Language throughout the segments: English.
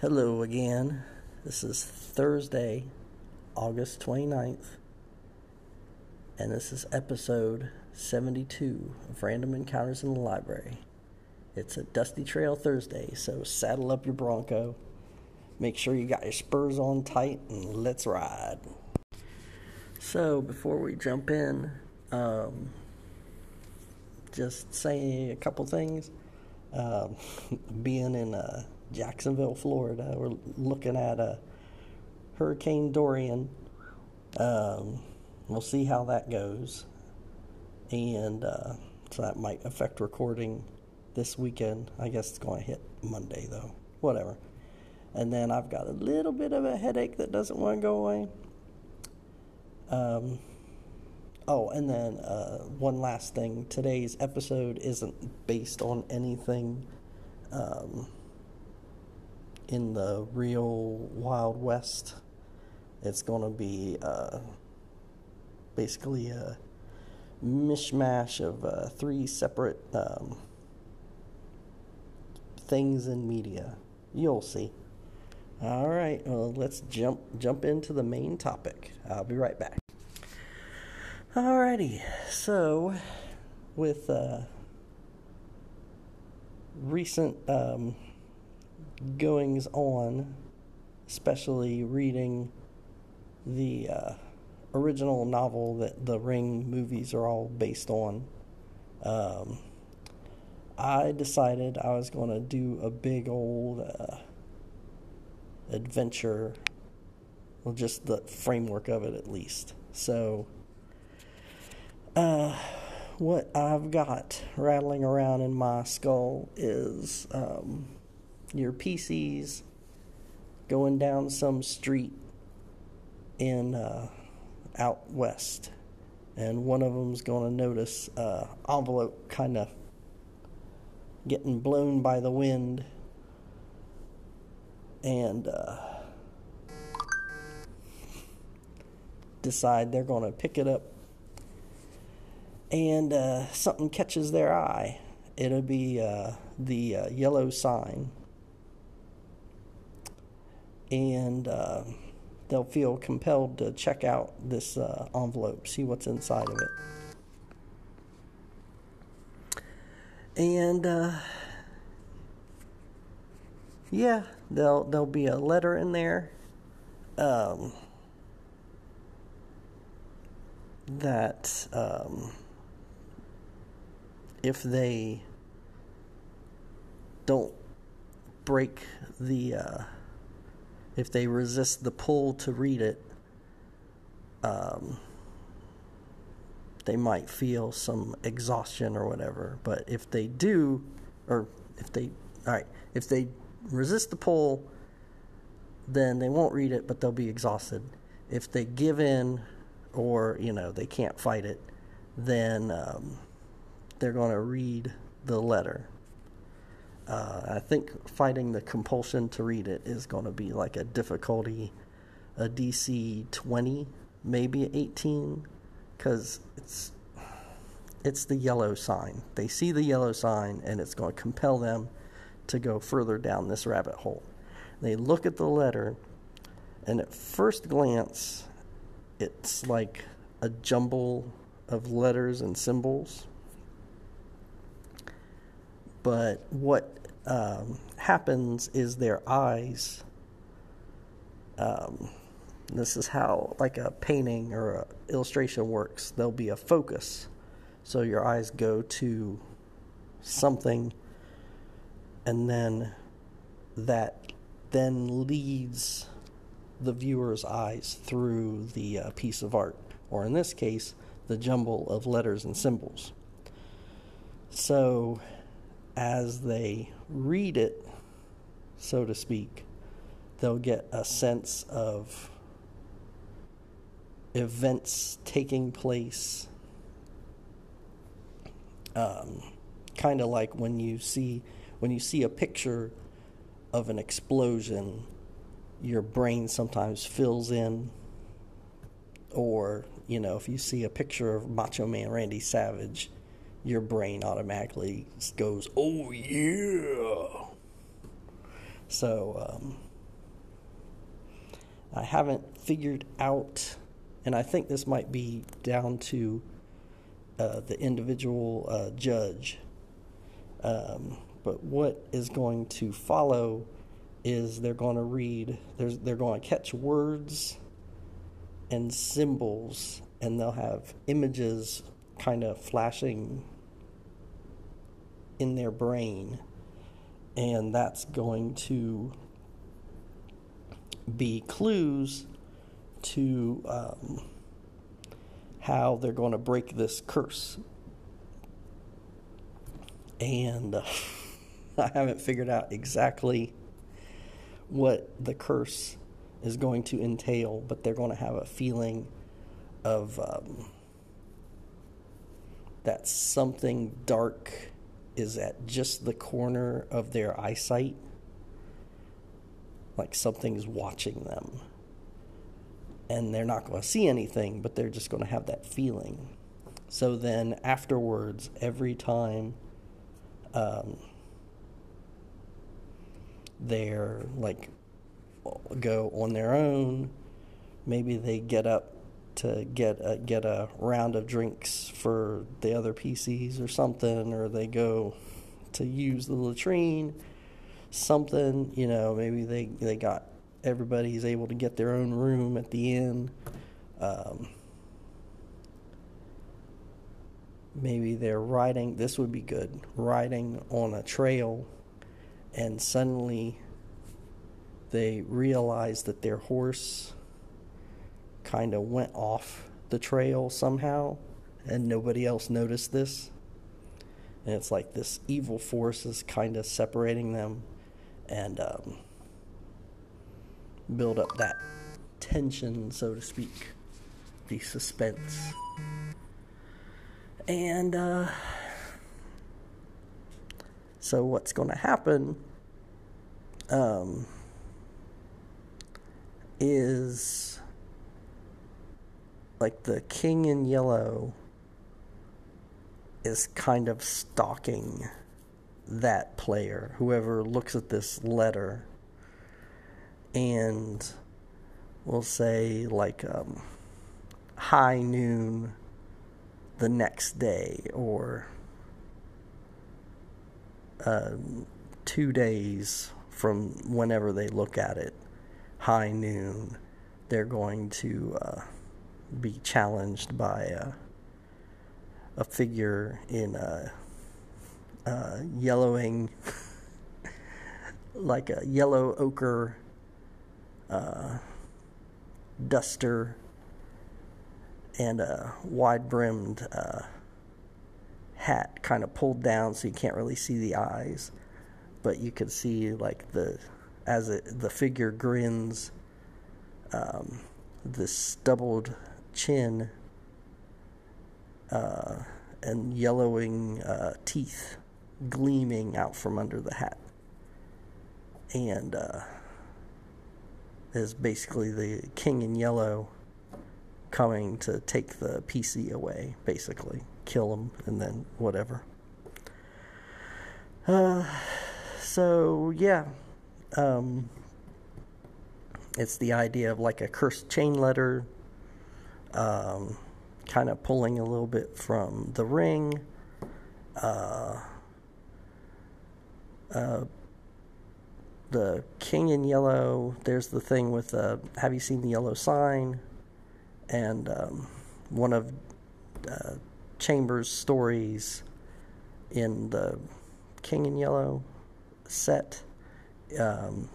Hello again. This is Thursday, August 29th, and this is episode 72 of Random Encounters in the Library. It's a dusty trail Thursday, so saddle up your Bronco, make sure you got your spurs on tight, and let's ride. So, before we jump in, um, just say a couple things. Um, being in uh, Jacksonville, Florida, we're looking at a Hurricane Dorian. Um, we'll see how that goes, and uh, so that might affect recording this weekend. I guess it's going to hit Monday though. Whatever. And then I've got a little bit of a headache that doesn't want to go away. Um, oh, and then uh, one last thing. Today's episode isn't based on anything um, in the real Wild West. It's going to be uh, basically a mishmash of uh, three separate um, things in media. You'll see. All right, well, let's jump jump into the main topic. I'll be right back. Alrighty, so with uh, recent um, goings on, especially reading the uh, original novel that the Ring movies are all based on, um, I decided I was going to do a big old uh, adventure, well, just the framework of it at least. So, uh, what I've got rattling around in my skull is um, your PCs going down some street in uh, out west, and one of them's going to notice uh, envelope kind of getting blown by the wind, and uh, decide they're going to pick it up. And uh, something catches their eye, it'll be uh, the uh, yellow sign. And uh, they'll feel compelled to check out this uh, envelope, see what's inside of it. And uh, yeah, there'll there'll be a letter in there. Um, that um, if they don't break the uh, if they resist the pull to read it um, they might feel some exhaustion or whatever but if they do or if they all right if they resist the pull then they won't read it but they'll be exhausted if they give in or you know they can't fight it then um, they're going to read the letter. Uh, I think fighting the compulsion to read it is going to be like a difficulty, a DC 20, maybe 18, because it's it's the yellow sign. They see the yellow sign, and it's going to compel them to go further down this rabbit hole. They look at the letter, and at first glance, it's like a jumble of letters and symbols but what um, happens is their eyes. Um, this is how like a painting or a illustration works. There'll be a focus, so your eyes go to something, and then that then leads the viewer's eyes through the uh, piece of art, or in this case, the jumble of letters and symbols. So as they read it, so to speak, they'll get a sense of events taking place. Um, kind of like when you see when you see a picture of an explosion, your brain sometimes fills in. Or you know, if you see a picture of Macho Man Randy Savage, your brain automatically goes, "Oh yeah." So um, I haven't figured out, and I think this might be down to uh, the individual uh, judge. Um, but what is going to follow is they're going to read, they're going to catch words and symbols, and they'll have images kind of flashing in their brain. And that's going to be clues to um, how they're going to break this curse. And uh, I haven't figured out exactly what the curse is going to entail, but they're going to have a feeling of um, that something dark is at just the corner of their eyesight, like something's watching them. And they're not going to see anything, but they're just going to have that feeling. So then, afterwards, every time um, they're like go on their own. Maybe they get up to get a, get a round of drinks for the other PCs or something, or they go to use the latrine, something. You know, maybe they they got everybody's able to get their own room at the end. Um, maybe they're riding. This would be good. Riding on a trail, and suddenly they realize that their horse kind of went off the trail somehow, and nobody else noticed this. And it's like this evil force is kind of separating them and um, build up that tension, so to speak, the suspense. And uh, so, what's going to happen? Um, is like the king in yellow is kind of stalking that player, whoever looks at this letter, and we'll say like um, high noon the next day or uh, two days from whenever they look at it high noon, they're going to uh, be challenged by a, a figure in a, a yellowing, like a yellow ochre uh, duster and a wide brimmed uh, hat kind of pulled down so you can't really see the eyes but you can see like the as it, the figure grins, um, this stubbled chin uh, and yellowing uh, teeth gleaming out from under the hat. And uh, is basically the king in yellow coming to take the PC away, basically. Kill him and then whatever. Uh, so, yeah. Um, it's the idea of like a cursed chain letter, um, kind of pulling a little bit from the ring. Uh, uh, the king in yellow. There's the thing with uh, have you seen the yellow sign? And um, one of uh, Chambers' stories in the King in Yellow set um,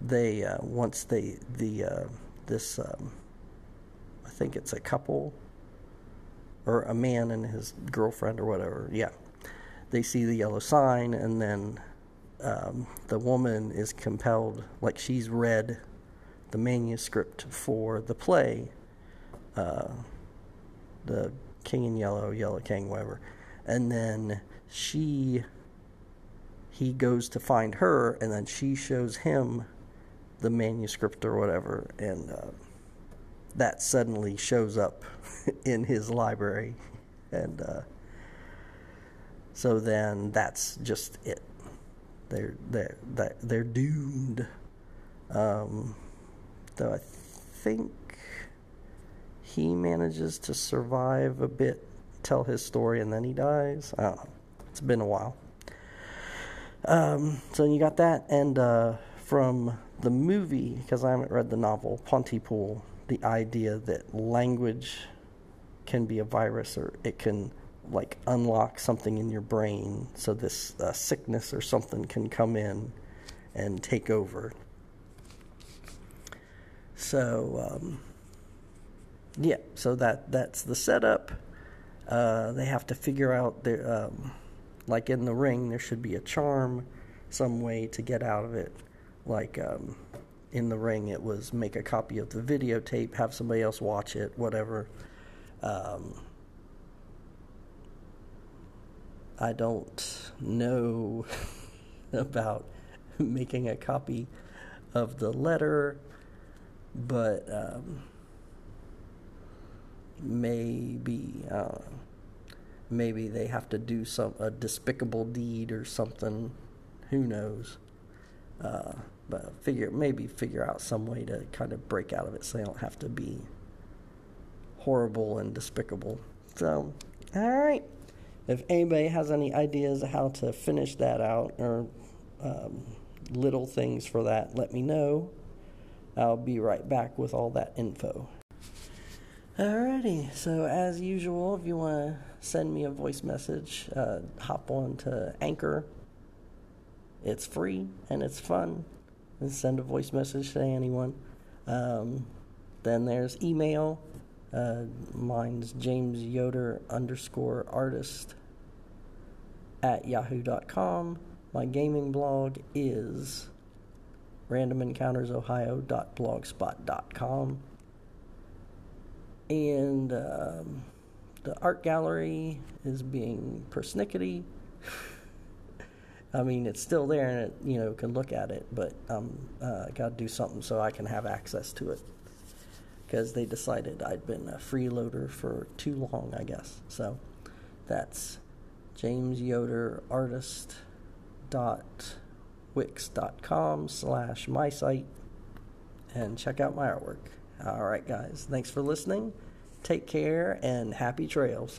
they uh, once they the uh, this um, I think it's a couple or a man and his girlfriend or whatever. Yeah, they see the yellow sign and then um, the woman is compelled, like she's read the manuscript for the play, uh, the King in Yellow, Yellow King, whatever, and then she he goes to find her, and then she shows him the manuscript or whatever, and uh, that suddenly shows up in his library, and uh, so then that's just it. They're they're they're doomed Um, though I think he manages to survive a bit, tell his story, and then he dies. I don't know. It's been a while. Um, so you got that, and uh, from the movie, because I haven't read the novel, Pontypool, the idea that language can be a virus or it can like unlock something in your brain so this uh, sickness or something can come in and take over. So um, yeah, so that that's the setup. Uh, they have to figure out their um, like in the ring there should be a charm, some way to get out of it. Like um, in the ring, it was make a copy of the videotape, have somebody else watch it, whatever. Um, I don't know about making a copy of the letter, but um, maybe uh, maybe they have to do some a despicable deed or something. Who knows? Uh, but figure maybe figure out some way to kind of break out of it so they don't have to be horrible and despicable. So, all right. If anybody has any ideas how to finish that out or um, little things for that, let me know. I'll be right back with all that info. Alrighty, so as usual, if you want to send me a voice message, uh, hop on to Anchor. It's free and it's fun. And send a voice message to anyone. Um, then there's email. Uh, mine's James Yoder underscore artist at yahoo.com. My gaming blog is randomencountersohio.blogspot.com. And um, the art gallery is being persnickety. I mean, it's still there and it, you know, can look at it, but um, uh, got to do something so I can have access to it. Because they decided I'd been a freeloader for too long, I guess. So that's James Yoder Artist dot wix.com slash my site and check out my artwork. All right, guys. Thanks for listening. Take care and happy trails.